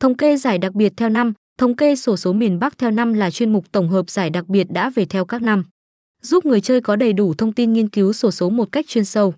Thống kê giải đặc biệt theo năm, thống kê sổ số miền Bắc theo năm là chuyên mục tổng hợp giải đặc biệt đã về theo các năm, giúp người chơi có đầy đủ thông tin nghiên cứu sổ số một cách chuyên sâu.